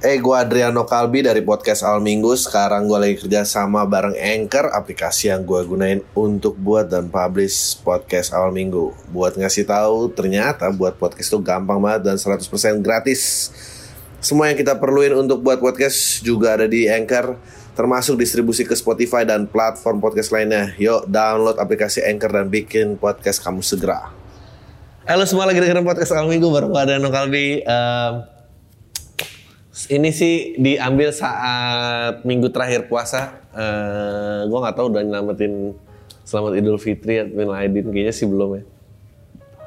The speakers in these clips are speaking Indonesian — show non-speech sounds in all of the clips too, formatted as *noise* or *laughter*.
Eh, gue Adriano Kalbi dari podcast Al Minggu. Sekarang gue lagi kerja sama bareng Anchor, aplikasi yang gue gunain untuk buat dan publish podcast Al Minggu. Buat ngasih tahu, ternyata buat podcast itu gampang banget dan 100% gratis. Semua yang kita perluin untuk buat podcast juga ada di Anchor, termasuk distribusi ke Spotify dan platform podcast lainnya. Yuk, download aplikasi Anchor dan bikin podcast kamu segera. Halo semua lagi dengerin podcast Al Minggu bareng gue Adriano Kalbi. Um, ini sih diambil saat minggu terakhir puasa. Uh, gue nggak tahu udah nyelamatin selamat Idul Fitri atau Aidin kayaknya sih belum ya.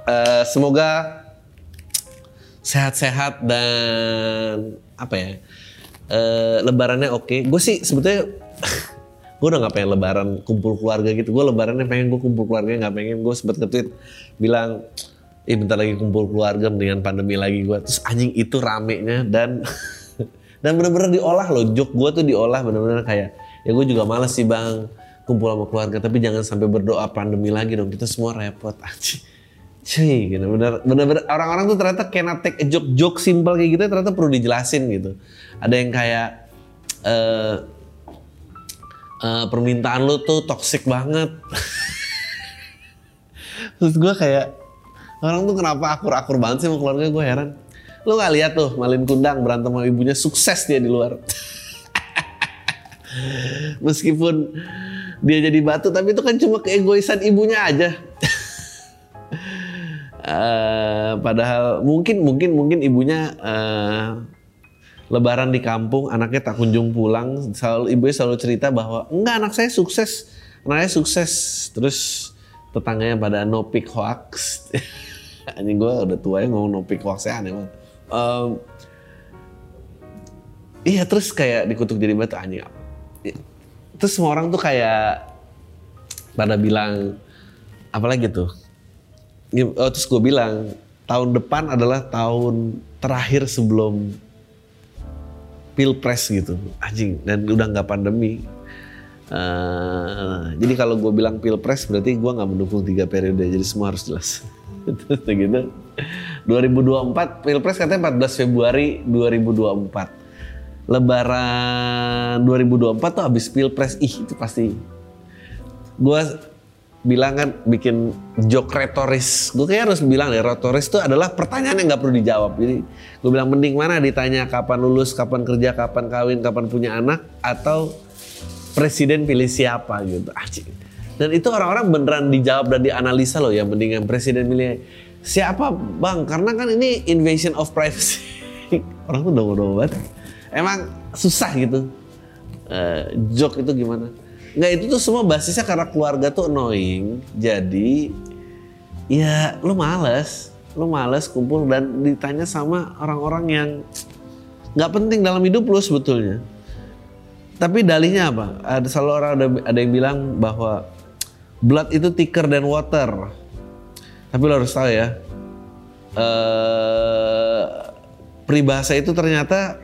Uh, semoga sehat-sehat dan apa ya uh, lebarannya oke. Gue sih sebetulnya *laughs* gue udah nggak pengen lebaran kumpul keluarga gitu. Gue lebarannya pengen gue kumpul keluarga nggak pengen. Gue sempet nge-tweet bilang Ih bentar lagi kumpul keluarga dengan pandemi lagi gue. Terus anjing itu ramenya dan *laughs* dan bener-bener diolah loh. Jok gue tuh diolah bener-bener kayak ya gue juga males sih bang kumpul sama keluarga. Tapi jangan sampai berdoa pandemi lagi dong. Kita semua repot aja cuy gitu bener bener orang-orang tuh ternyata kena take a joke joke simple kayak gitu ternyata perlu dijelasin gitu. Ada yang kayak uh, uh, permintaan lu tuh toxic banget. *laughs* Terus gue kayak orang tuh kenapa akur-akur banget sih sama keluarga gue heran. Lo gak lihat tuh Malin Kundang berantem sama ibunya sukses dia di luar. *laughs* Meskipun dia jadi batu tapi itu kan cuma keegoisan ibunya aja. uh, *laughs* padahal mungkin mungkin mungkin ibunya uh, lebaran di kampung anaknya tak kunjung pulang. Selalu ibunya selalu cerita bahwa enggak anak saya sukses. Anaknya sukses. Terus tetangganya pada no pick hoax *laughs* ini gue udah tua ya ngomong no pick hoax ya um, iya terus kayak dikutuk jadi batu anjing. Terus semua orang tuh kayak pada bilang apalagi tuh? Oh, terus gue bilang tahun depan adalah tahun terakhir sebelum pilpres gitu. Anjing dan udah nggak pandemi. Uh, jadi kalau gue bilang pilpres berarti gue nggak mendukung tiga periode jadi semua harus jelas gitu 2024 Pilpres katanya 14 Februari 2024. Lebaran 2024 tuh habis Pilpres. Ih, itu pasti gue bilang kan bikin joke retoris. Gue kayak harus bilang deh retoris itu adalah pertanyaan yang nggak perlu dijawab. Jadi gue bilang mending mana ditanya kapan lulus, kapan kerja, kapan kawin, kapan punya anak atau presiden pilih siapa gitu. Anjing. Dan itu orang-orang beneran dijawab dan dianalisa loh ya mendingan presiden pilih siapa bang? Karena kan ini invasion of privacy. *laughs* Orang tuh dongo-dongo banget. Emang susah gitu. Uh, joke itu gimana? Nggak itu tuh semua basisnya karena keluarga tuh annoying. Jadi ya lu males. Lu males kumpul dan ditanya sama orang-orang yang nggak penting dalam hidup lu sebetulnya. Tapi dalihnya apa? Ada selalu orang ada, ada yang bilang bahwa blood itu thicker than water tapi lo harus tahu ya, eh, peribahasa itu ternyata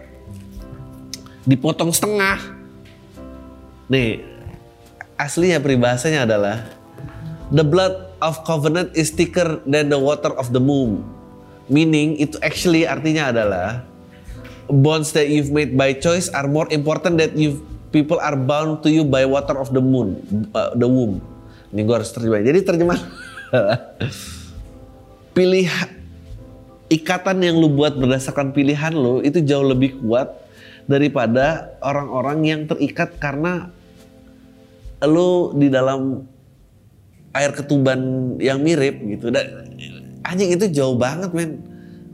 dipotong setengah. Nih, aslinya peribahasanya adalah the blood of covenant is thicker than the water of the moon. Meaning itu actually artinya adalah bonds that you've made by choice are more important that you people are bound to you by water of the moon, uh, the womb. Ini gue harus terjemah. Jadi terjemah *laughs* pilih ikatan yang lu buat berdasarkan pilihan lu itu jauh lebih kuat daripada orang-orang yang terikat karena lu di dalam air ketuban yang mirip gitu. Dan anjing itu jauh banget men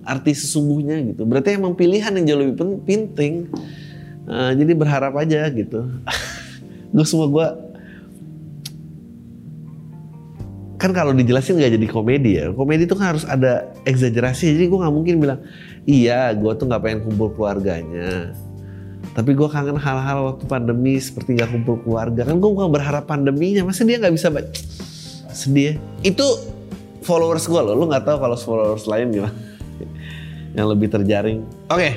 arti sesungguhnya gitu. Berarti emang pilihan yang jauh lebih penting. Uh, jadi berharap aja gitu. *laughs* gue semua gue kan kalau dijelasin nggak jadi komedi ya. Komedi itu kan harus ada eksagerasi jadi gue nggak mungkin bilang iya gue tuh nggak pengen kumpul keluarganya. Tapi gue kangen hal-hal waktu pandemi seperti nggak kumpul keluarga. Kan gue bukan berharap pandeminya. Masa dia nggak bisa sedih itu followers gue loh. Lo nggak tahu kalau followers lain gimana. *laughs* Yang lebih terjaring. Oke. Okay.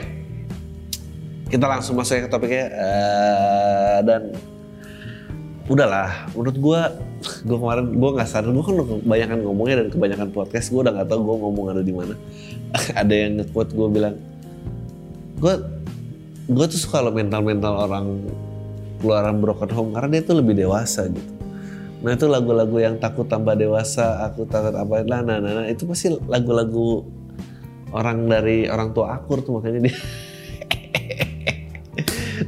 kita langsung masuk ke topiknya. Uh, dan udahlah menurut gue gue kemarin gue nggak sadar gue kan kebanyakan ngomongnya dan kebanyakan podcast gue udah nggak tahu gue ngomong ada di mana *laughs* ada yang nge-quote gue bilang gue gue tuh suka lo mental-mental orang keluaran broken home karena dia tuh lebih dewasa gitu. Nah itu lagu-lagu yang takut tambah dewasa, aku takut apa, nah, nah, nah, nah itu pasti lagu-lagu orang dari orang tua akur tuh makanya dia. *laughs*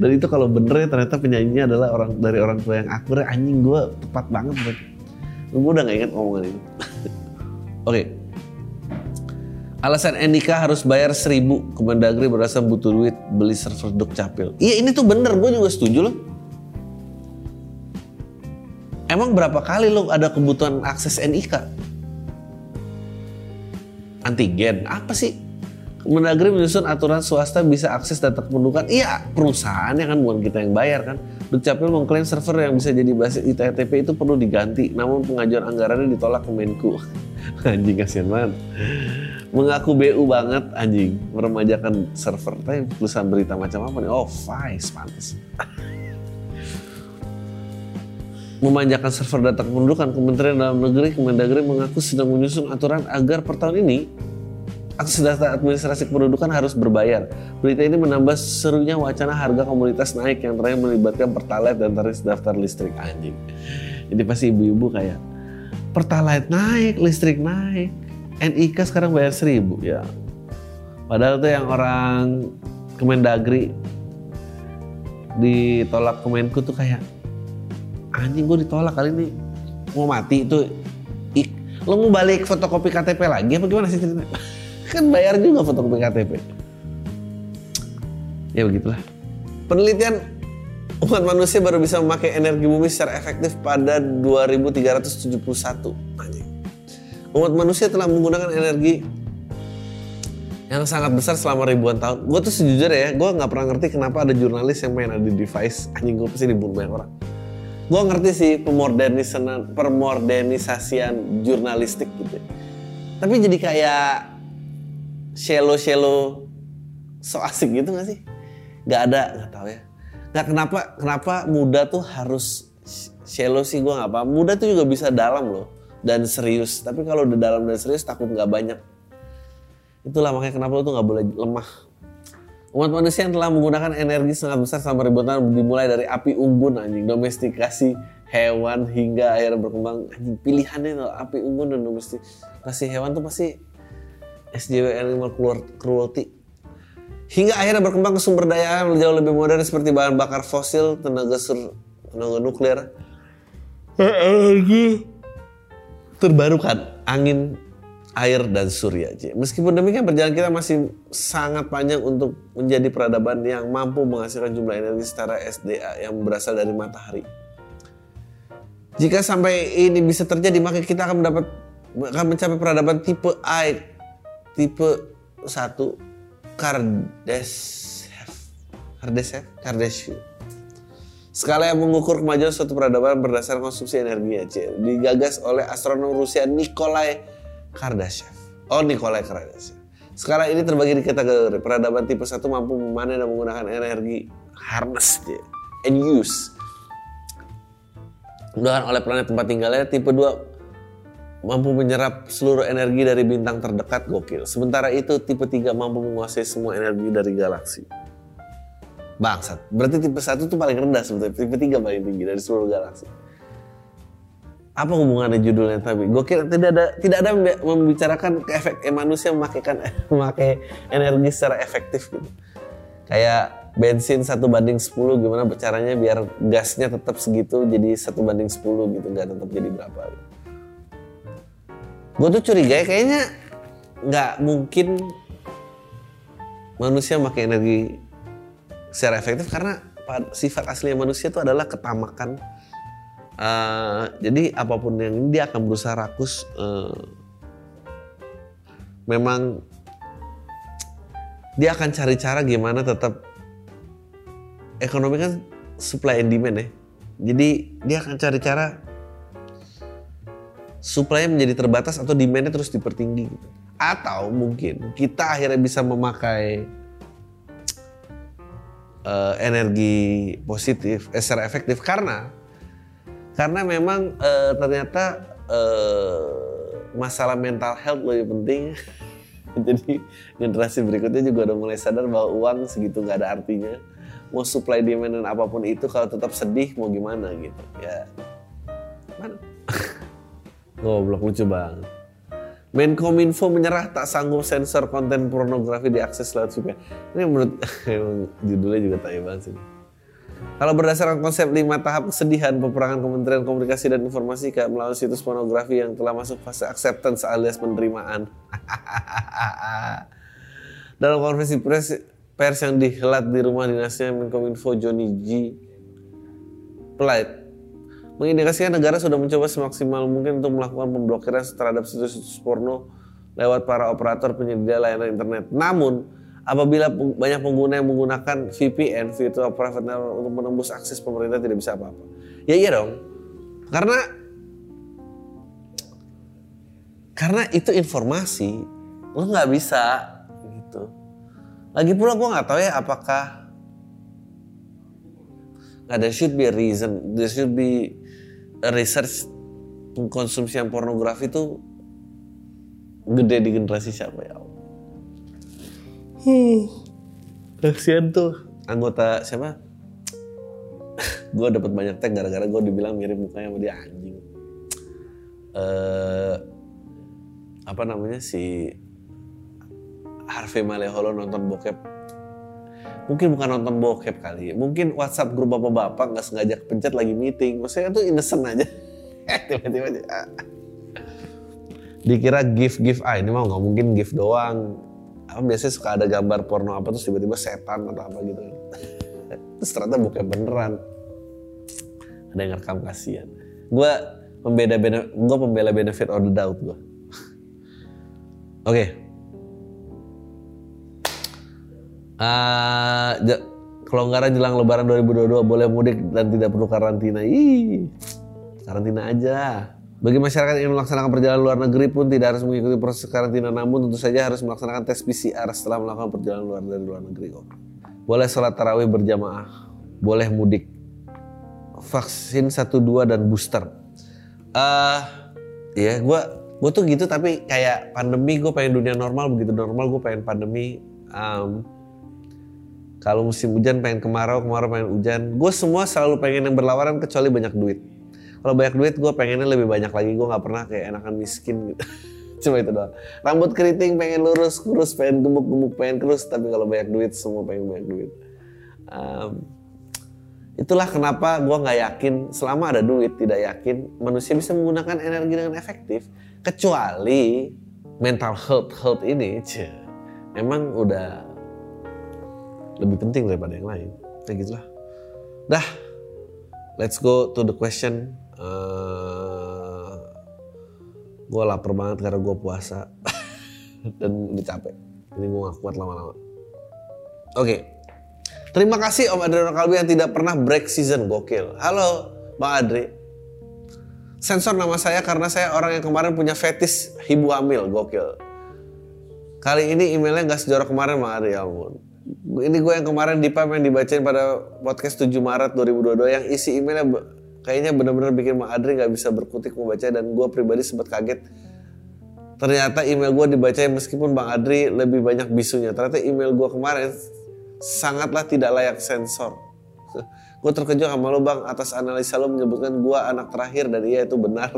Dan itu kalau bener ya ternyata penyanyinya adalah orang dari orang tua yang akur ya anjing gue tepat banget buat. Gue udah gak ingat omongan itu. *laughs* Oke. Okay. Alasan Enika harus bayar seribu Kemendagri berasa butuh duit beli server Dukcapil. Iya ini tuh bener, gue juga setuju loh. Emang berapa kali lo ada kebutuhan akses NIK? Antigen, apa sih? Kemendagri menyusun aturan swasta bisa akses data kependudukan. Iya, perusahaannya kan bukan kita yang bayar kan. Dukcapil mengklaim server yang bisa jadi basis ITTP itu perlu diganti, namun pengajuan anggarannya ditolak ke Menku. *laughs* anjing kasihan banget. Mengaku BU banget anjing, meremajakan server. Tapi tulisan berita macam apa nih? Oh, Vice, pantas memanjakan server data kependudukan Kementerian Dalam Negeri Kemendagri mengaku sedang menyusun aturan agar per tahun ini akses data administrasi kependudukan harus berbayar. Berita ini menambah serunya wacana harga komoditas naik yang terakhir melibatkan pertalite dan tarif daftar listrik anjing. Jadi pasti ibu-ibu kayak pertalite naik, listrik naik, NIK sekarang bayar seribu ya. Padahal tuh yang orang Kemendagri ditolak Kemenku tuh kayak anjing gue ditolak kali ini mau mati itu lo mau balik fotokopi KTP lagi apa gimana sih ceritanya *laughs* kan bayar juga fotokopi KTP ya begitulah. Penelitian umat manusia baru bisa memakai energi bumi secara efektif pada 2371 anjing. Umat manusia telah menggunakan energi yang sangat besar selama ribuan tahun. Gue tuh sejujurnya ya, gue nggak pernah ngerti kenapa ada jurnalis yang main ada device. Anjing gue pasti dibunuh banyak orang. Gue ngerti sih pemordernisan permodernisasian jurnalistik gitu tapi jadi kayak shallow shallow so asik gitu gak sih? Gak ada nggak tahu ya. Nggak kenapa kenapa muda tuh harus shallow sih gue nggak apa muda tuh juga bisa dalam loh dan serius. Tapi kalau udah dalam dan serius takut nggak banyak. Itulah makanya kenapa lo tuh nggak boleh lemah. Umat manusia yang telah menggunakan energi sangat besar selama ribuan dimulai dari api unggun anjing, domestikasi hewan hingga akhirnya berkembang. Anjing pilihannya tuh api unggun dan domestikasi hewan tuh pasti SJW animal cruelty hingga akhirnya berkembang ke sumber daya yang jauh lebih modern seperti bahan bakar fosil, tenaga sur, tenaga nuklir, energi terbarukan, angin, air dan surya. Meskipun demikian perjalanan kita masih sangat panjang untuk menjadi peradaban yang mampu menghasilkan jumlah energi secara SDA yang berasal dari matahari. Jika sampai ini bisa terjadi maka kita akan mendapat akan mencapai peradaban tipe A tipe 1 Kardashev Kardashev Kardashev Skala yang mengukur kemajuan suatu peradaban berdasarkan konsumsi energi ya, digagas oleh astronom Rusia Nikolai Kardashev. Oh, Nikolai Kardashev. Sekarang ini terbagi di kategori peradaban tipe 1 mampu memanen dan menggunakan energi harness and use. Menggunakan oleh planet tempat tinggalnya tipe 2 mampu menyerap seluruh energi dari bintang terdekat gokil. Sementara itu tipe 3 mampu menguasai semua energi dari galaksi. Bangsat. Berarti tipe 1 itu paling rendah sebetulnya. Tipe 3 paling tinggi dari seluruh galaksi apa hubungannya judulnya tapi kira tidak ada tidak ada membicarakan efek eh, manusia memakaikan *laughs* memakai energi secara efektif gitu kayak bensin satu banding 10 gimana caranya biar gasnya tetap segitu jadi satu banding 10 gitu nggak tetap jadi berapa gitu. Gue tuh curiga ya kayaknya nggak mungkin manusia memakai energi secara efektif karena sifat asli manusia itu adalah ketamakan. Uh, jadi apa pun yang dia akan berusaha rakus uh, memang dia akan cari cara gimana tetap ekonomi kan supply and demand ya. Jadi dia akan cari cara supply menjadi terbatas atau demandnya terus dipertinggi gitu. atau mungkin kita akhirnya bisa memakai uh, energi positif eh, secara efektif. Karena karena memang uh, ternyata uh, masalah mental health lebih penting. *laughs* Jadi generasi berikutnya juga udah mulai sadar bahwa uang segitu nggak ada artinya. Mau supply demand dan apa pun itu kalau tetap sedih mau gimana gitu. Ya goblok lucu banget Menkominfo menyerah tak sanggup sensor konten pornografi diakses lewat VPN. Ini menurut *laughs* judulnya juga tai banget sih. Kalau berdasarkan konsep lima tahap kesedihan peperangan Kementerian Komunikasi dan Informatika melalui situs pornografi yang telah masuk fase acceptance alias penerimaan. *laughs* Dalam konferensi pers, pers yang dihelat di rumah dinasnya Menkominfo Johnny G. Plate mengindikasikan negara sudah mencoba semaksimal mungkin untuk melakukan pemblokiran terhadap situs-situs porno lewat para operator penyedia layanan internet. Namun, apabila banyak pengguna yang menggunakan VPN, Virtual Private Network untuk menembus akses pemerintah tidak bisa apa-apa. Ya iya dong. Karena karena itu informasi, lo nggak bisa gitu. Lagi pula gue nggak tahu ya apakah Nah, there should be a reason. There should be research pengkonsumsian pornografi itu gede di generasi siapa ya Allah. Hmm. Kasian tuh anggota siapa? *laughs* gue dapat banyak tag gara-gara gue dibilang mirip mukanya sama dia anjing. Uh, apa namanya si Harvey Maleholo nonton bokep mungkin bukan nonton bokep kali mungkin WhatsApp grup bapak-bapak nggak sengaja pencet lagi meeting. Maksudnya itu innocent aja. *laughs* Tiba-tiba aja. Dikira gift gift. Ah ini mah nggak mungkin gift doang. Apa biasanya suka ada gambar porno apa terus tiba-tiba setan atau apa gitu. *laughs* Terus ternyata bokep beneran. Ada yang rekam kasihan. Gue pembeda beda gue pembela benefit the doubt gue *laughs* oke. okay. Uh, kelonggaran jelang lebaran 2022 boleh mudik dan tidak perlu karantina. Ih, karantina aja. Bagi masyarakat yang melaksanakan perjalanan luar negeri pun tidak harus mengikuti proses karantina, namun tentu saja harus melaksanakan tes PCR setelah melakukan perjalanan luar dari luar negeri. Kok. Boleh sholat tarawih berjamaah, boleh mudik, vaksin 1, 2 dan booster. Uh, ya, gue gue tuh gitu tapi kayak pandemi gue pengen dunia normal begitu normal gue pengen pandemi um, kalau musim hujan pengen kemarau, kemarau pengen hujan. Gue semua selalu pengen yang berlawanan kecuali banyak duit. Kalau banyak duit gue pengennya lebih banyak lagi. Gue nggak pernah kayak enakan miskin gitu. *laughs* Cuma itu doang. Rambut keriting pengen lurus, kurus pengen gemuk, gemuk pengen kurus. Tapi kalau banyak duit semua pengen banyak duit. Um, itulah kenapa gue nggak yakin selama ada duit tidak yakin manusia bisa menggunakan energi dengan efektif kecuali mental health health ini, ceh, emang udah lebih penting daripada yang lain. Kayak gitulah. Dah, let's go to the question. Uh, eh, gue lapar banget karena gue puasa *laughs* dan udah capek. Ini gue gak kuat lama-lama. Oke, okay. terima kasih Om Adriano Kalbi yang tidak pernah break season gokil. Halo, Bang Adri. Sensor nama saya karena saya orang yang kemarin punya fetis ibu hamil gokil. Kali ini emailnya gak sejorok kemarin Bang Adri ya ampun ini gue yang kemarin di PAM yang dibacain pada podcast 7 Maret 2022 yang isi emailnya kayaknya benar-benar bikin Mak Adri nggak bisa berkutik membaca dan gue pribadi sempat kaget. Ternyata email gue dibacain meskipun Bang Adri lebih banyak bisunya. Ternyata email gue kemarin sangatlah tidak layak sensor. *laughs* Gue terkejut sama lo bang atas analisa lo menyebutkan gue anak terakhir dan iya itu benar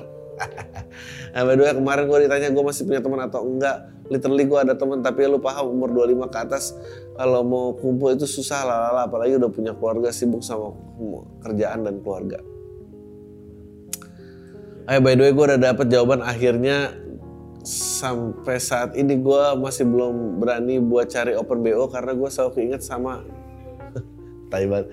nah, by the way, kemarin gue ditanya gue masih punya teman atau enggak. Literally gue ada teman tapi lu paham umur 25 ke atas kalau mau kumpul itu susah lah apalagi udah punya keluarga sibuk sama kerjaan dan keluarga. Ayo by the way gue udah dapet jawaban akhirnya sampai saat ini gue masih belum berani buat cari open BO karena gue selalu keinget sama *laughs* Taiwan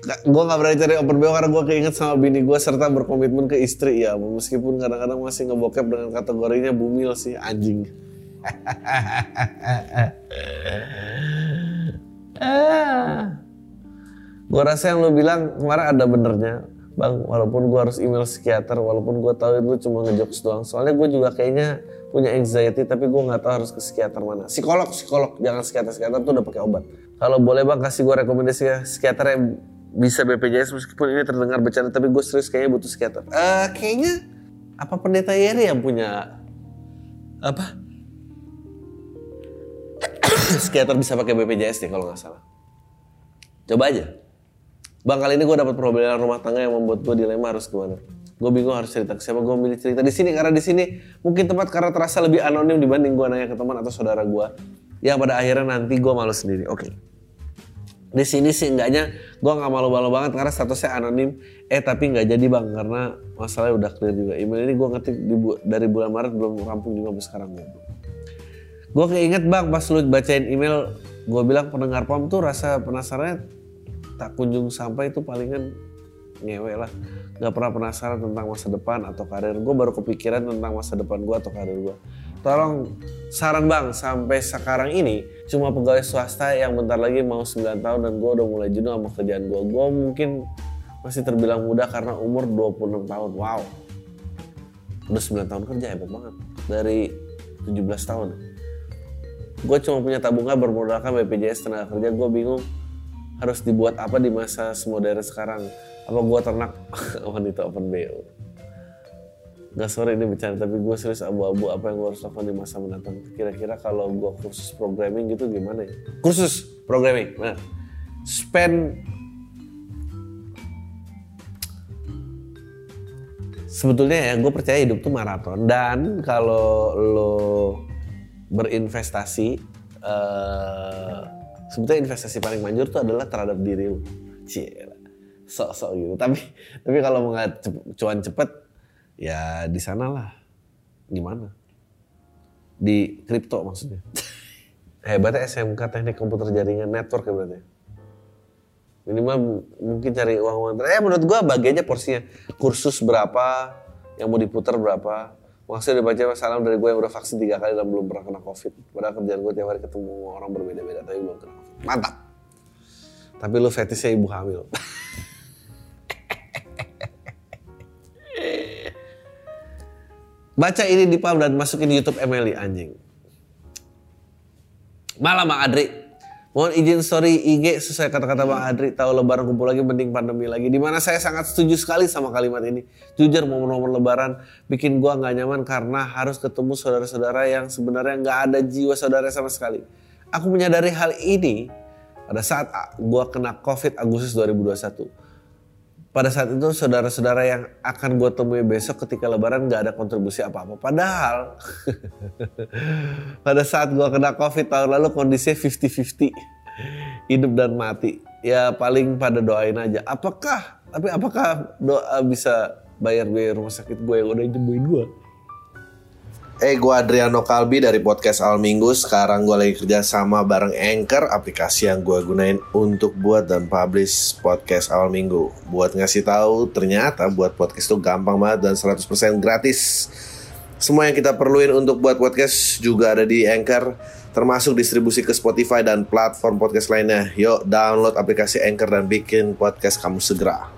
gue gak berani cari open BO karena gue keinget sama bini gue serta berkomitmen ke istri ya meskipun kadang-kadang masih ngebokep dengan kategorinya bumil sih anjing. Gue rasa yang lo bilang kemarin ada benernya. Bang walaupun gue harus email psikiater walaupun gue tahu itu cuma ngejokes doang. Soalnya gue juga kayaknya punya anxiety tapi gue nggak tahu harus ke psikiater mana. Psikolog psikolog. Jangan psikiater psikiater tuh udah pakai obat. Kalau boleh bang kasih gue rekomendasi psikiater yang bisa BPJS meskipun ini terdengar bercanda tapi gue serius kayaknya butuh psikiater. Uh, kayaknya apa pendeta Yeri yang punya apa? *coughs* psikiater bisa pakai BPJS nih kalau nggak salah. Coba aja. Bang kali ini gue dapat problem rumah tangga yang membuat gue dilema harus ke mana. Gue bingung harus cerita ke siapa. Gue milih cerita di sini karena di sini mungkin tempat karena terasa lebih anonim dibanding gue nanya ke teman atau saudara gue. Yang pada akhirnya nanti gue malu sendiri. Oke. Di sini sih enggaknya gue nggak malu-malu banget karena statusnya anonim. Eh tapi nggak jadi bang karena masalahnya udah clear juga. Email ini gue ngetik di bu dari bulan Maret belum rampung juga sampai sekarang gue. Gue keinget bang pas lu bacain email gue bilang pendengar pom tuh rasa penasarannya tak kunjung sampai itu palingan ngewe lah nggak pernah penasaran tentang masa depan atau karir gue baru kepikiran tentang masa depan gue atau karir gue tolong saran bang sampai sekarang ini cuma pegawai swasta yang bentar lagi mau 9 tahun dan gue udah mulai jenuh sama kerjaan gue gue mungkin masih terbilang muda karena umur 26 tahun. Wow. Udah 9 tahun kerja hebat banget. Dari 17 tahun. Gue cuma punya tabungan bermodalkan BPJS tenaga kerja. Gue bingung harus dibuat apa di masa semodern sekarang? Apa gua ternak *laughs* wanita open BO? Gak sore ini bicara, tapi gue serius abu-abu apa yang gue harus lakukan di masa mendatang. Kira-kira kalau gue kursus programming gitu gimana ya? Kursus programming, nah spend sebetulnya ya gue percaya hidup tuh maraton dan kalau lo berinvestasi uh, sebetulnya investasi paling manjur itu adalah terhadap diri lu. Cie, sok-sok gitu. Tapi tapi kalau mau cuan cepet, ya di sana lah. Gimana? Di kripto maksudnya. *laughs* Hebatnya SMK Teknik Komputer Jaringan Network ya berarti. Minimal mungkin cari uang-uang. Eh menurut gua bagiannya porsinya. Kursus berapa, yang mau diputar berapa, Maksudnya dibaca salam dari gue yang udah vaksin tiga kali dan belum pernah kena covid. Padahal kerjaan gue tiap hari ketemu orang berbeda-beda tapi belum kena covid. Mantap. Tapi lu fetishnya ibu hamil. *laughs* Baca ini di PAM dan masukin YouTube Emily anjing. Malam Bang Adri. Mohon izin story IG sesuai kata-kata Bang Adri. Tahu lebaran kumpul lagi mending pandemi lagi. Di mana saya sangat setuju sekali sama kalimat ini. Jujur momen-momen lebaran bikin gua nggak nyaman karena harus ketemu saudara-saudara yang sebenarnya nggak ada jiwa saudara sama sekali. Aku menyadari hal ini pada saat gua kena COVID Agustus 2021 pada saat itu saudara-saudara yang akan gue temui besok ketika lebaran gak ada kontribusi apa-apa. Padahal *laughs* pada saat gue kena covid tahun lalu kondisinya 50-50. Hidup dan mati. Ya paling pada doain aja. Apakah, tapi apakah doa bisa bayar biaya rumah sakit gue yang udah nyembuhin gue? Eh, gue Adriano Kalbi dari podcast Al Minggu. Sekarang gue lagi kerja sama bareng Anchor, aplikasi yang gue gunain untuk buat dan publish podcast Al Minggu. Buat ngasih tahu, ternyata buat podcast itu gampang banget dan 100% gratis. Semua yang kita perluin untuk buat podcast juga ada di Anchor, termasuk distribusi ke Spotify dan platform podcast lainnya. Yuk, download aplikasi Anchor dan bikin podcast kamu segera.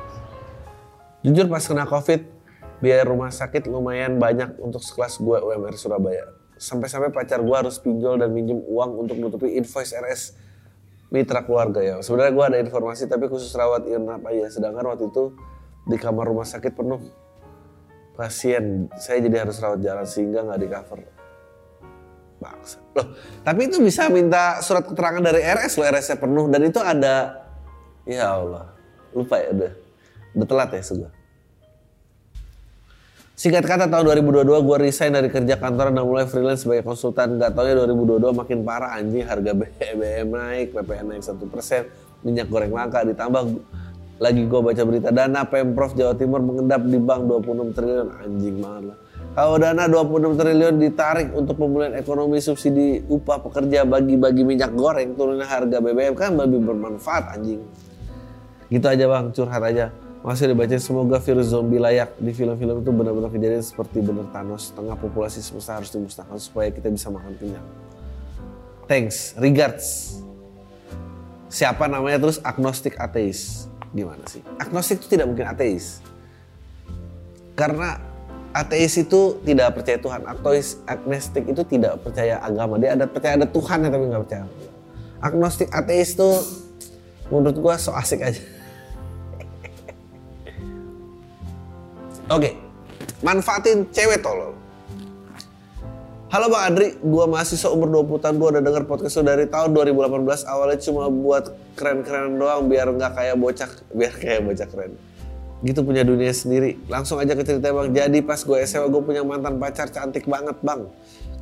Jujur pas kena COVID, biaya rumah sakit lumayan banyak untuk sekelas gue UMR Surabaya. Sampai-sampai pacar gue harus pinjol dan minjem uang untuk menutupi invoice RS mitra keluarga ya. Sebenarnya gue ada informasi tapi khusus rawat inap aja. Sedangkan waktu itu di kamar rumah sakit penuh pasien. Saya jadi harus rawat jalan sehingga nggak di cover. Bangsa. Loh, tapi itu bisa minta surat keterangan dari RS loh, RS-nya penuh dan itu ada ya Allah. Lupa ya udah. Udah telat ya sudah. Singkat kata tahun 2022 gue resign dari kerja kantoran dan mulai freelance sebagai konsultan. Gak tau ya 2022 makin parah anjing harga BBM naik, PPN naik 1%, minyak goreng langka ditambah lagi gue baca berita dana Pemprov Jawa Timur mengendap di bank 26 triliun anjing banget lah. Kalau dana 26 triliun ditarik untuk pemulihan ekonomi subsidi upah pekerja bagi-bagi minyak goreng turunnya harga BBM kan lebih bermanfaat anjing. Gitu aja bang, curhat aja. Masih dibaca semoga virus zombie layak di film-film itu benar-benar kejadian seperti benar Thanos. Setengah populasi semesta harus dimusnahkan supaya kita bisa makan kenyang. Thanks, regards. Siapa namanya terus agnostik ateis? Gimana sih? Agnostik itu tidak mungkin ateis. Karena ateis itu tidak percaya Tuhan. Ateis, agnostik itu tidak percaya agama. Dia ada percaya ada Tuhan tapi nggak percaya. Agnostik ateis itu menurut gua so asik aja. Oke, manfaatin cewek tolol. Halo Bang Adri, gua mahasiswa umur 20 tahun, gua udah denger podcast lu dari tahun 2018. Awalnya cuma buat keren-keren doang biar nggak kayak bocah, *laughs* biar kayak bocah keren. Gitu punya dunia sendiri. Langsung aja ke cerita Bang. Jadi pas gue SMA gue punya mantan pacar cantik banget Bang.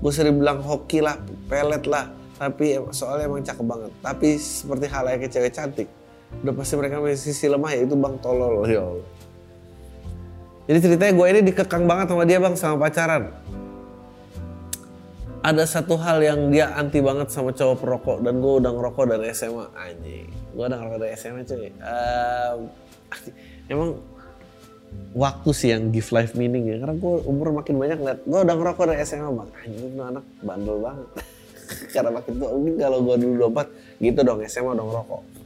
Gue sering bilang hoki lah, pelet lah. Tapi soalnya emang cakep banget. Tapi seperti hal kayak cewek cantik. Udah pasti mereka masih sisi lemah ya itu Bang tolol. Ya Allah. Jadi ceritanya gue ini dikekang banget sama dia Bang sama pacaran. Ada satu hal yang dia anti banget sama cowok perokok dan gue udah ngerokok dari SMA anjing. Gue udah ngerokok dari SMA cuy. Um, emang waktu sih yang give life meaning ya karena gue umur makin banyak liat gue udah ngerokok dari SMA bang. Anjing itu anak bandel banget. *laughs* Karena makin tua mungkin kalau gue dulu 24 gitu dong SMA udah ngerokok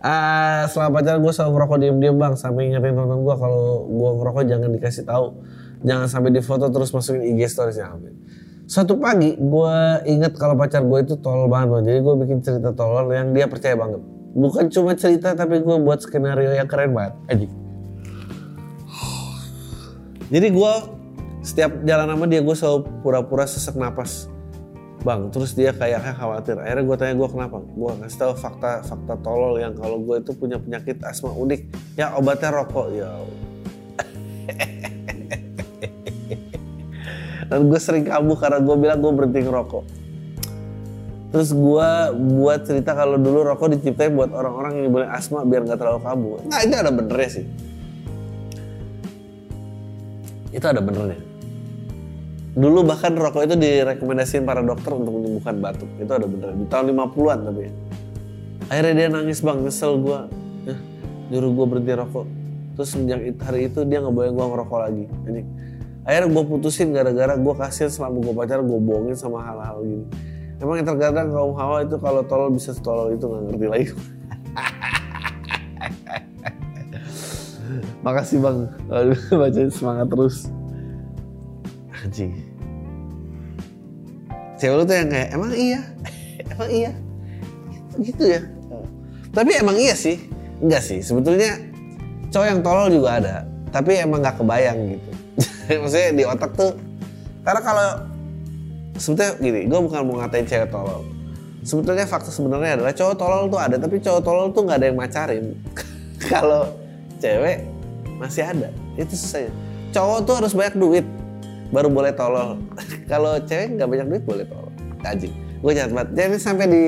Uh, setelah pacaran gue selalu ngerokok diem-diem bang sampai ingetin temen gue kalau gue ngerokok jangan dikasih tahu jangan sampai di foto terus masukin IG storiesnya amin Suatu pagi gue inget kalau pacar gue itu tolol banget bang. Jadi gue bikin cerita tolol yang dia percaya banget. Bukan cuma cerita tapi gue buat skenario yang keren banget. Aji. Jadi gue setiap jalan sama dia gue selalu pura-pura sesak napas. Bang, terus dia kayaknya khawatir. Akhirnya gue tanya gue kenapa. Gue kasih tahu fakta fakta tolol yang kalau gue itu punya penyakit asma unik. Ya obatnya rokok. Ya dan gue sering kambuh karena gue bilang gue berhenti ngerokok terus gue buat cerita kalau dulu rokok diciptain buat orang-orang yang boleh asma biar nggak terlalu kambuh nah itu ada benernya sih itu ada benernya dulu bahkan rokok itu direkomendasikan para dokter untuk menyembuhkan batuk. Itu ada benernya di tahun 50-an tapi. Ya. akhirnya dia nangis bang nyesel gue eh, nyuruh gue berhenti rokok. Terus sejak hari itu dia nggak boleh gue ngerokok lagi. Jadi, akhirnya gue putusin gara-gara gue kasihan selama gue pacaran gue bohongin sama hal-hal gini. Emang yang terkadang kaum hawa itu kalau tolol bisa tolol itu nggak ngerti lagi. *laughs* Makasih bang. *laughs* Baca semangat terus anjing. Cewek lu tuh yang kayak emang iya? *laughs* Emang iya? Gitu ya. Tapi emang iya sih. Enggak sih. Sebetulnya cowok yang tolol juga ada. Tapi emang nggak kebayang gitu. *laughs* Maksudnya di otak tuh karena kalau sebetulnya gini gue bukan mau ngatain cewek tolol. Sebetulnya fakta sebenarnya adalah cowok tolol tuh ada tapi cowok tolol tuh nggak ada yang macarin. *laughs* Kalau cewek masih ada. Itu susah cowok tuh harus banyak duit baru boleh tolol *laughs* kalau cewek nggak banyak duit boleh tolol anjing gue jahat banget jadi sampai di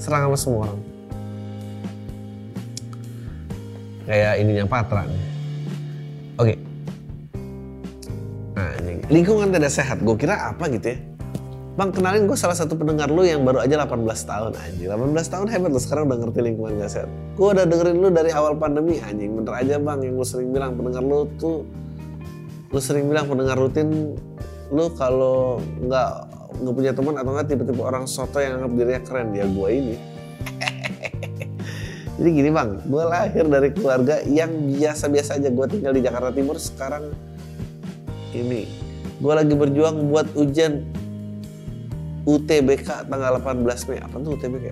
serang sama semua orang kayak ininya Patra nih oke okay lingkungan tidak sehat. Gue kira apa gitu ya. Bang kenalin gue salah satu pendengar lu yang baru aja 18 tahun anjing. 18 tahun hebat lu sekarang udah ngerti lingkungan gak sehat. Gue udah dengerin lu dari awal pandemi anjing. Bener aja bang yang lu sering bilang pendengar lu tuh lu sering bilang pendengar rutin lu kalau nggak nggak punya teman atau nggak tipe-tipe orang soto yang anggap dirinya keren ya gue ini. *laughs* Jadi gini bang, gue lahir dari keluarga yang biasa-biasa aja. Gue tinggal di Jakarta Timur sekarang ini gue lagi berjuang buat ujian UTBK tanggal 18 Mei apa tuh UTBK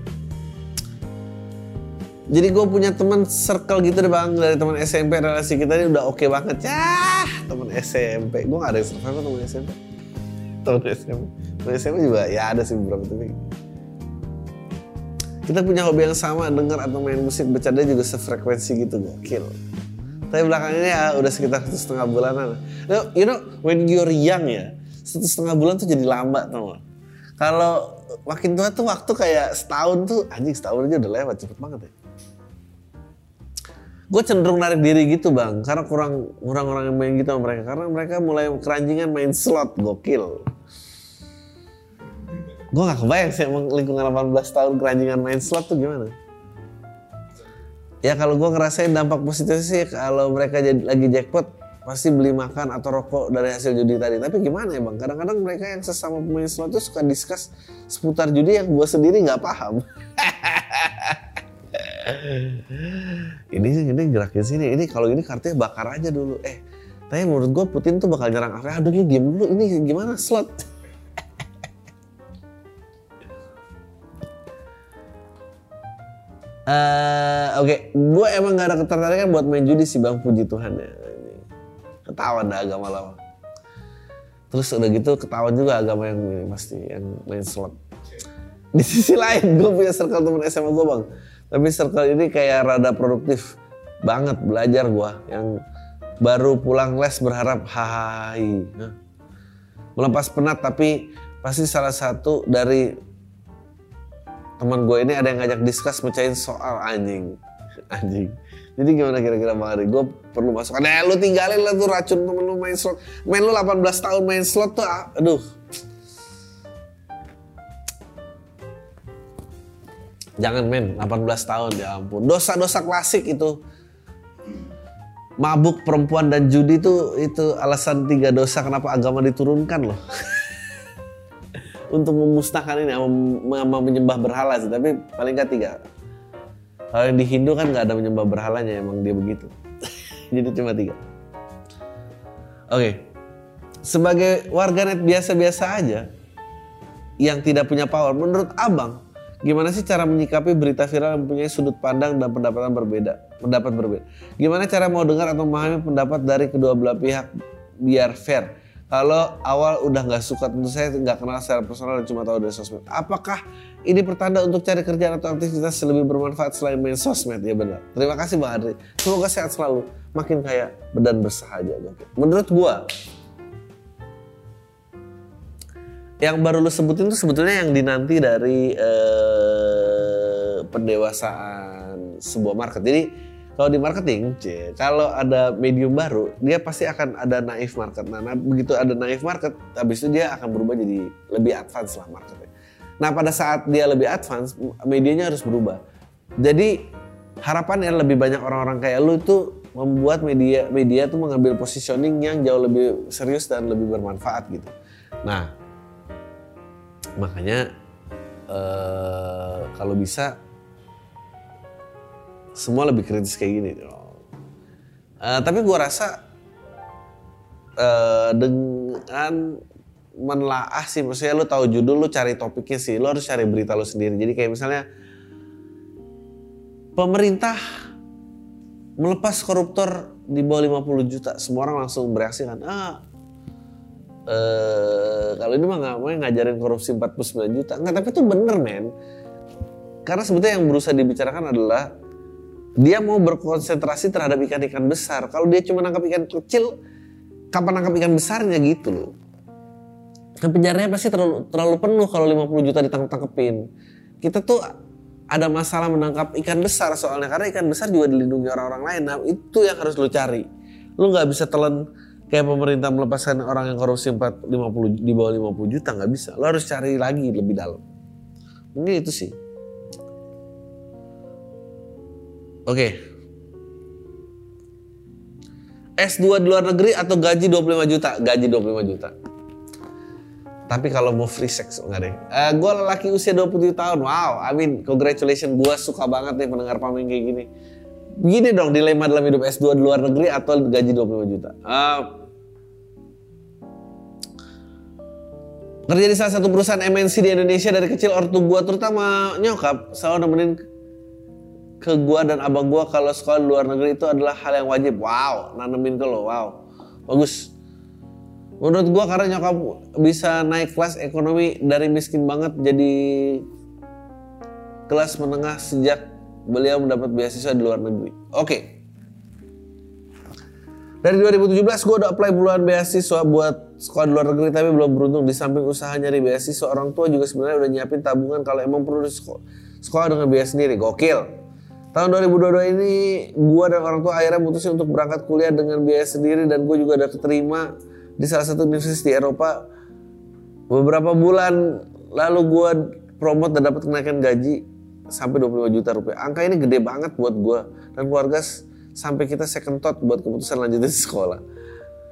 jadi gue punya teman circle gitu deh bang dari teman SMP relasi kita ini udah oke okay banget ya teman SMP gue gak ada yang survival teman SMP teman SMP teman SMP juga ya ada sih beberapa tapi kita punya hobi yang sama dengar atau main musik bercanda juga sefrekuensi gitu gokil tapi belakangan ini ya udah sekitar satu setengah bulanan. You know, when you're young ya, satu setengah bulan tuh jadi lambat tau gak? Kalau makin tua tuh waktu kayak setahun tuh, anjing setahun aja udah lewat cepet banget ya. Gue cenderung narik diri gitu bang, karena kurang kurang orang yang main gitu sama mereka. Karena mereka mulai keranjingan main slot, gokil. Gue gak kebayang sih emang lingkungan 18 tahun keranjingan main slot tuh gimana ya kalau gue ngerasain dampak positif sih kalau mereka jadi lagi jackpot pasti beli makan atau rokok dari hasil judi tadi. Tapi gimana ya bang? Kadang-kadang mereka yang sesama pemain slot itu suka diskus seputar judi yang gue sendiri nggak paham. *laughs* ini ini gerakin sini. Ini kalau ini kartunya bakar aja dulu. Eh, tapi menurut gue Putin tuh bakal nyerang Afrika. Aduh ini game dulu. Ini gimana slot? Uh, *laughs* Oke, okay. gue emang gak ada ketertarikan buat main judi sih bang, puji Tuhan ya. Ketawa dah agama lama. Terus udah gitu ketahuan juga agama yang pasti yang main slot. Di sisi lain gue punya circle temen SMA gue bang. Tapi circle ini kayak rada produktif banget belajar gue. Yang baru pulang les berharap hai. Melepas penat tapi pasti salah satu dari teman gue ini ada yang ngajak diskus mecahin soal anjing. *laughs* Anjing. Jadi gimana kira-kira Bang Ari? Gue perlu masuk. Nah lu tinggalin lah tuh racun temen lu main slot. Main lu 18 tahun main slot tuh ah, aduh. Jangan men, 18 tahun ya ampun. Dosa-dosa klasik itu. Mabuk perempuan dan judi itu itu alasan tiga dosa kenapa agama diturunkan loh. *laughs* Untuk memusnahkan ini sama menyembah berhala sih, tapi paling gak tiga kalau yang di Hindu kan nggak ada menyembah berhalanya, emang dia begitu. *laughs* Jadi cuma tiga. Oke, okay. sebagai warganet biasa-biasa aja yang tidak punya power, menurut abang, gimana sih cara menyikapi berita viral yang mempunyai sudut pandang dan pendapatan berbeda, pendapat berbeda? Gimana cara mau dengar atau memahami pendapat dari kedua belah pihak biar fair? Kalau awal udah nggak suka tentu saya nggak kenal secara personal dan cuma tahu dari sosmed. Apakah ini pertanda untuk cari kerjaan atau aktivitas yang lebih bermanfaat selain main sosmed? Ya benar. Terima kasih Bang Adri. Semoga sehat selalu. Makin kaya dan bersahaja. Menurut gua, yang baru lu sebutin itu sebetulnya yang dinanti dari eh, pendewasaan sebuah market. Jadi kalau di marketing, kalau ada medium baru, dia pasti akan ada naif market. Nah, nah, begitu ada naif market, habis itu dia akan berubah jadi lebih advance lah marketnya. Nah, pada saat dia lebih advance, medianya harus berubah. Jadi harapannya lebih banyak orang-orang kayak lu itu membuat media media tuh mengambil positioning yang jauh lebih serius dan lebih bermanfaat gitu. Nah, makanya eh, kalau bisa semua lebih kritis kayak gini. Uh, tapi gue rasa uh, dengan menelaah sih, maksudnya lu tahu judul, lu cari topiknya sih, lu harus cari berita lu sendiri. Jadi kayak misalnya pemerintah melepas koruptor di bawah 50 juta, semua orang langsung bereaksi kan, ah Uh, kalau ini mah nggak mau ngajarin korupsi 49 juta. Enggak, tapi itu bener men. Karena sebetulnya yang berusaha dibicarakan adalah dia mau berkonsentrasi terhadap ikan-ikan besar. Kalau dia cuma nangkap ikan kecil, kapan nangkap ikan besarnya gitu loh. Kan penjaranya pasti terlalu, terlalu penuh kalau 50 juta ditangkap-tangkepin. Kita tuh ada masalah menangkap ikan besar soalnya karena ikan besar juga dilindungi orang-orang lain. Nah itu yang harus lu cari. Lu nggak bisa telan kayak pemerintah melepaskan orang yang korupsi 4, 50 di bawah 50 juta nggak bisa. Lo harus cari lagi lebih dalam. Mungkin itu sih. Oke. Okay. S2 di luar negeri atau gaji 25 juta? Gaji 25 juta. Tapi kalau mau free sex enggak deh. Uh, eh, gue lelaki usia 27 tahun. Wow, I mean congratulations. Gue suka banget nih pendengar paming kayak gini. Gini dong dilema dalam hidup S2 di luar negeri atau gaji 25 juta. Uh, kerja di salah satu perusahaan MNC di Indonesia dari kecil ortu gue terutama nyokap selalu nemenin ke gua dan abang gua kalau sekolah di luar negeri itu adalah hal yang wajib. Wow, nanemin ke lo. Wow. Bagus. Menurut gua karena nyokap bisa naik kelas ekonomi dari miskin banget jadi kelas menengah sejak beliau mendapat beasiswa di luar negeri. Oke. Okay. Dari 2017 gue udah apply puluhan beasiswa buat sekolah di luar negeri tapi belum beruntung. Di samping usaha nyari beasiswa, orang tua juga sebenarnya udah nyiapin tabungan kalau emang perlu sekolah, sekolah dengan biaya sendiri. Gokil. Tahun 2022 ini gue dan orang tua akhirnya mutusin untuk berangkat kuliah dengan biaya sendiri dan gue juga udah keterima di salah satu universitas di Eropa. Beberapa bulan lalu gue promote dan dapat kenaikan gaji sampai 25 juta rupiah. Angka ini gede banget buat gue dan keluarga sampai kita second thought buat keputusan lanjutin *laughs* sekolah.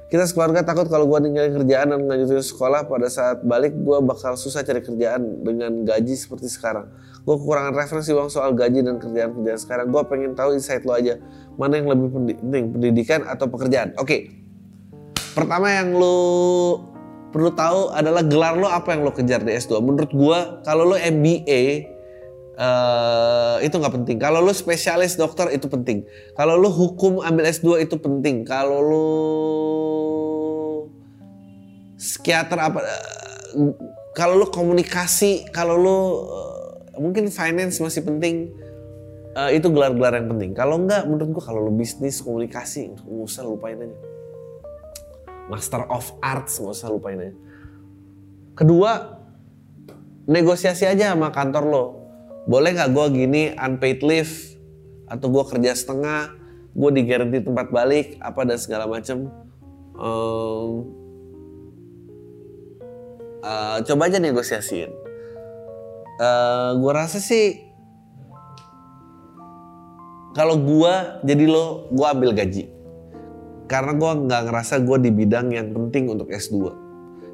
Kita sekeluarga takut kalau gue tinggalin kerjaan dan lanjutin sekolah pada saat balik gue bakal susah cari kerjaan dengan gaji seperti sekarang. Gue kekurangan referensi uang soal gaji dan kerjaan-kerjaan sekarang. Gue pengen tahu insight lo aja. Mana yang lebih penting, pendidikan atau pekerjaan? Oke. Okay. Pertama yang lo perlu tahu adalah gelar lo apa yang lo kejar di S2. Menurut gue kalau lo MBA Uh, itu nggak penting. Kalau lu spesialis dokter itu penting. Kalau lu hukum ambil S2 itu penting. Kalau lu psikiater apa eh, kalau lu komunikasi kalau lu eh, mungkin finance masih penting eh, itu gelar-gelar yang penting kalau enggak menurut gua kalau lu bisnis komunikasi nggak usah lupain aja master of arts nggak usah lupain aja kedua negosiasi aja sama kantor lo boleh nggak gua gini unpaid leave atau gua kerja setengah gue digaranti tempat balik apa dan segala macam um, uh, coba aja negosiasiin uh, gue rasa sih kalau gue jadi lo gue ambil gaji. Karena gue nggak ngerasa gue di bidang yang penting untuk S2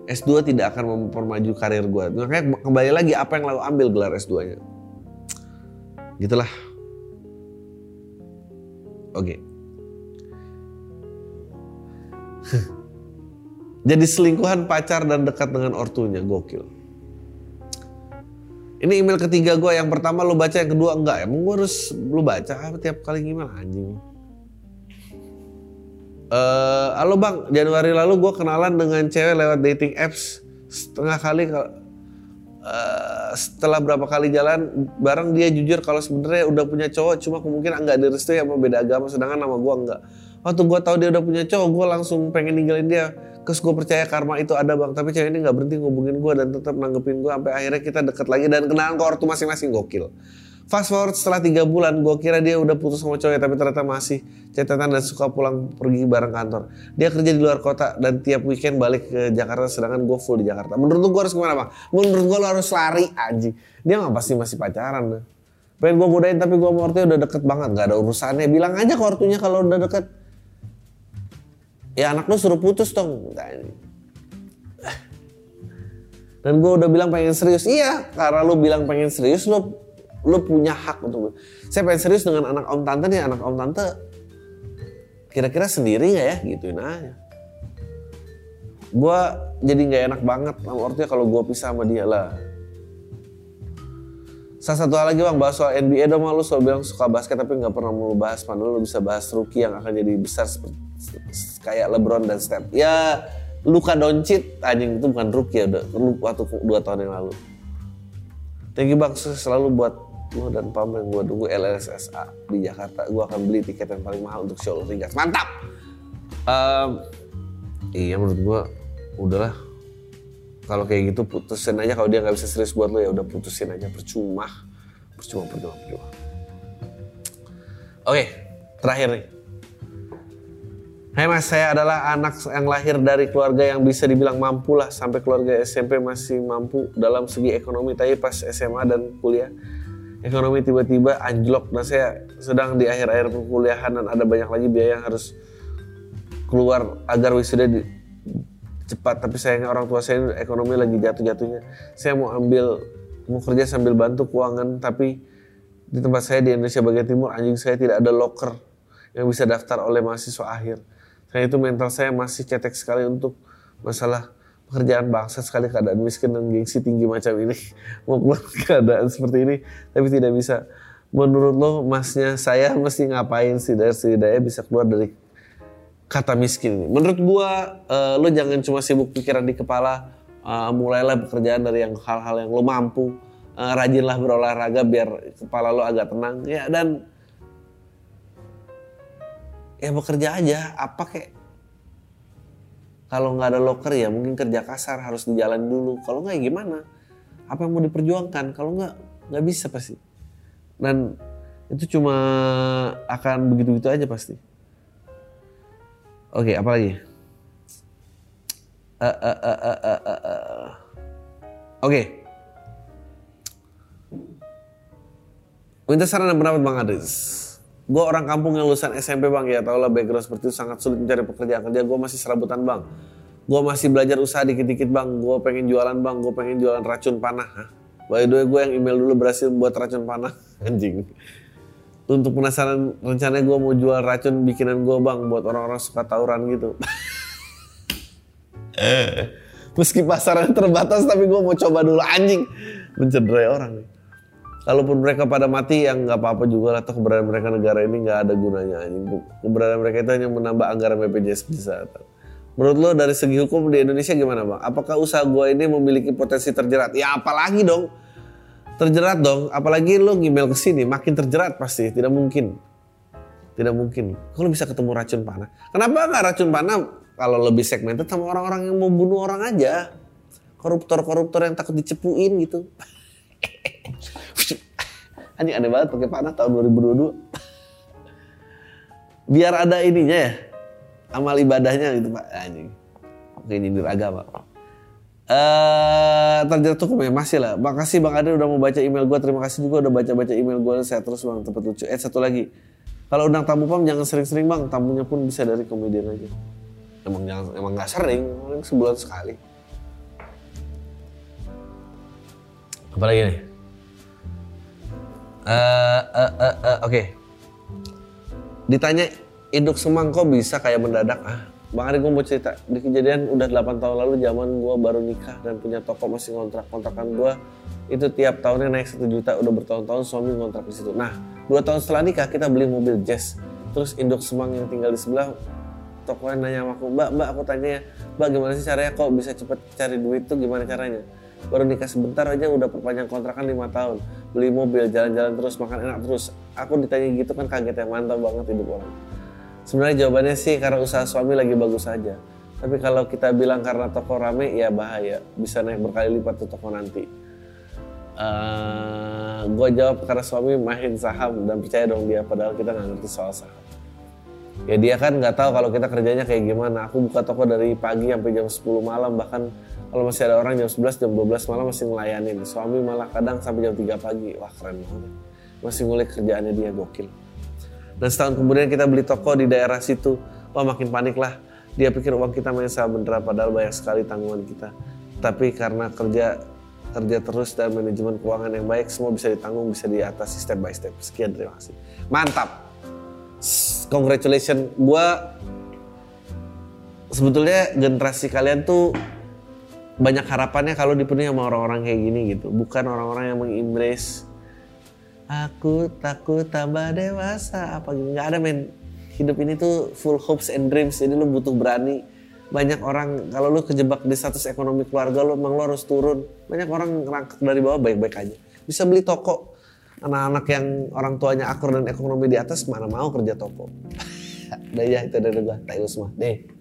S2 tidak akan mempermaju karir gue makanya kembali lagi apa yang lo ambil gelar S2 nya gitulah Oke. *laughs* Jadi selingkuhan pacar dan dekat dengan ortunya, gokil. Ini email ketiga gue, yang pertama lu baca, yang kedua enggak. Emang gue harus lu baca apa tiap kali email anjing. Uh, halo bang, Januari lalu gue kenalan dengan cewek lewat dating apps setengah kali uh, setelah berapa kali jalan bareng dia jujur kalau sebenarnya udah punya cowok cuma kemungkinan enggak direstui sama beda agama sedangkan nama gue enggak waktu gue tahu dia udah punya cowok gue langsung pengen ninggalin dia. Terus gue percaya karma itu ada bang, tapi cewek ini nggak berhenti ngubungin gue dan tetap nanggepin gue sampai akhirnya kita deket lagi dan kenalan ke ortu masing-masing. Gokil. Fast forward setelah tiga bulan, gue kira dia udah putus sama cowok tapi ternyata masih catatan dan suka pulang pergi bareng kantor. Dia kerja di luar kota dan tiap weekend balik ke Jakarta, sedangkan gue full di Jakarta. Menurut gue harus gimana bang? Menurut gue lo harus lari aja. Dia nggak pasti masih pacaran. Pengen gue godain tapi gue sama udah deket banget, gak ada urusannya. Bilang aja ke ortunya kalau udah deket ya anak lu suruh putus dong dan gue udah bilang pengen serius iya karena lu bilang pengen serius lu lu punya hak untuk saya pengen serius dengan anak om tante nih anak om tante kira-kira sendiri nggak ya gituin aja gue jadi nggak enak banget sama ortunya kalau gue pisah sama dia lah Salah satu hal lagi bang, bahas soal NBA dong lu selalu bilang suka basket tapi nggak pernah mau bahas. Padahal lu bisa bahas rookie yang akan jadi besar kayak LeBron dan Steph. Ya Luka Doncic anjing itu bukan rookie ya udah waktu dua tahun yang lalu. Thank you bang selalu buat lu dan Pam yang gue tunggu LSSA di Jakarta. Gue akan beli tiket yang paling mahal untuk show Ringas. Mantap! Um, iya menurut gue udahlah kalau kayak gitu putusin aja kalau dia nggak bisa serius buat lo ya udah putusin aja percuma percuma percuma percuma oke terakhir nih Hai mas, saya adalah anak yang lahir dari keluarga yang bisa dibilang mampu lah sampai keluarga SMP masih mampu dalam segi ekonomi. Tapi pas SMA dan kuliah ekonomi tiba-tiba anjlok dan saya sedang di akhir-akhir perkuliahan dan ada banyak lagi biaya yang harus keluar agar wisuda di, cepat. Tapi sayangnya orang tua saya ekonomi lagi jatuh-jatuhnya. Saya mau ambil mau kerja sambil bantu keuangan tapi di tempat saya di Indonesia bagian timur anjing saya tidak ada locker yang bisa daftar oleh mahasiswa akhir saya itu mental saya masih cetek sekali untuk masalah pekerjaan bangsa sekali keadaan miskin dan gengsi tinggi macam ini *laughs* keluar keadaan seperti ini tapi tidak bisa. Menurut lo masnya saya mesti ngapain sih dari setidaknya bisa keluar dari kata miskin ini. Menurut gua uh, lo jangan cuma sibuk pikiran di kepala uh, mulailah pekerjaan dari yang hal-hal yang lo mampu. Uh, rajinlah berolahraga biar kepala lo agak tenang ya dan ya bekerja aja. Apa kek kalau nggak ada locker ya mungkin kerja kasar harus di jalan dulu. Kalau nggak ya gimana? Apa yang mau diperjuangkan? Kalau nggak nggak bisa pasti. Dan itu cuma akan begitu-begitu aja pasti. Oke apa lagi? Uh, uh, uh, uh, uh, uh. oke. Okay. minta saran dan pendapat bang Adris gue orang kampung yang lulusan SMP bang. Ya tau lah background seperti itu. Sangat sulit mencari pekerjaan kerja. Gue masih serabutan bang. Gue masih belajar usaha dikit-dikit bang. Gue pengen jualan bang. Gue pengen jualan racun panah Hah? by the way gue yang email dulu berhasil buat racun panah. *laughs* Anjing. Untuk penasaran rencananya gue mau jual racun bikinan gue bang buat orang-orang suka tawuran gitu. *laughs* Meski pasaran terbatas tapi gue mau coba dulu. Anjing. Mencederai orang. nih kalaupun mereka pada mati yang nggak apa-apa juga lah atau keberadaan mereka negara ini nggak ada gunanya keberadaan mereka itu hanya menambah anggaran BPJS bisa Menurut lo dari segi hukum di Indonesia gimana bang? Apakah usaha gue ini memiliki potensi terjerat? Ya apalagi dong, terjerat dong. Apalagi lo ngemail ke sini, makin terjerat pasti. Tidak mungkin, tidak mungkin. Kalau bisa ketemu racun panah, kenapa nggak racun panah? Kalau lebih segmented sama orang-orang yang mau bunuh orang aja, koruptor-koruptor yang takut dicepuin gitu. *laughs* Anjing aneh banget pakai panah tahun 2022. Biar ada ininya ya, amal ibadahnya gitu pak. Anjing oke nyindir agama. Eh terjerat hukum ya masih lah. Makasih bang Ade udah mau baca email gue terima kasih juga udah baca baca email gue saya terus bang tempat lucu. Eh satu lagi. Kalau undang tamu pam jangan sering-sering bang. Tamunya pun bisa dari komedian aja. Emang jangan emang nggak sering. Sebulan sekali. Apalagi nih uh, uh, uh, oke. Okay. ditanya induk semang kok bisa kayak mendadak ah? Bang Ari gue mau cerita. Di kejadian udah 8 tahun lalu zaman gue baru nikah dan punya toko masih ngontrak. Kontrakan gue itu tiap tahunnya naik satu juta udah bertahun-tahun suami ngontrak di situ. Nah dua tahun setelah nikah kita beli mobil jazz. Terus induk semang yang tinggal di sebelah tokonya nanya sama aku mbak mbak aku tanya ya mbak gimana sih caranya kok bisa cepet cari duit tuh gimana caranya baru nikah sebentar aja udah perpanjang kontrakan lima tahun beli mobil jalan-jalan terus makan enak terus aku ditanya gitu kan kaget ya mantap banget hidup orang Sebenarnya jawabannya sih karena usaha suami lagi bagus saja. Tapi kalau kita bilang karena toko rame ya bahaya, bisa naik berkali lipat tuh toko nanti. Uh, eh, gue jawab karena suami main saham dan percaya dong dia padahal kita nggak ngerti soal saham. Ya dia kan nggak tahu kalau kita kerjanya kayak gimana. Aku buka toko dari pagi sampai jam 10 malam bahkan kalau masih ada orang jam 11 jam 12 malam masih ngelayanin. Suami malah kadang sampai jam 3 pagi. Wah keren banget. Masih ngulik kerjaannya dia gokil. Dan setahun kemudian kita beli toko di daerah situ. Wah makin panik lah. Dia pikir uang kita main saham beneran padahal banyak sekali tanggungan kita. Tapi karena kerja kerja terus dan manajemen keuangan yang baik semua bisa ditanggung bisa diatasi step by step. Sekian terima kasih. Mantap. Congratulations. Gua. Sebetulnya generasi kalian tuh banyak harapannya kalau dipenuhi sama orang-orang kayak gini gitu. Bukan orang-orang yang mengembrace Aku takut tambah dewasa apa gitu. Nggak ada men. Hidup ini tuh full hopes and dreams. Jadi lu butuh berani. Banyak orang kalau lu kejebak di status ekonomi keluarga lu emang lu harus turun. Banyak orang ngerangkak dari bawah baik-baik aja. Bisa beli toko anak-anak yang orang tuanya akur dan ekonomi di atas mana mau kerja toko. *laughs* Udah ya itu dari gua tayo semua deh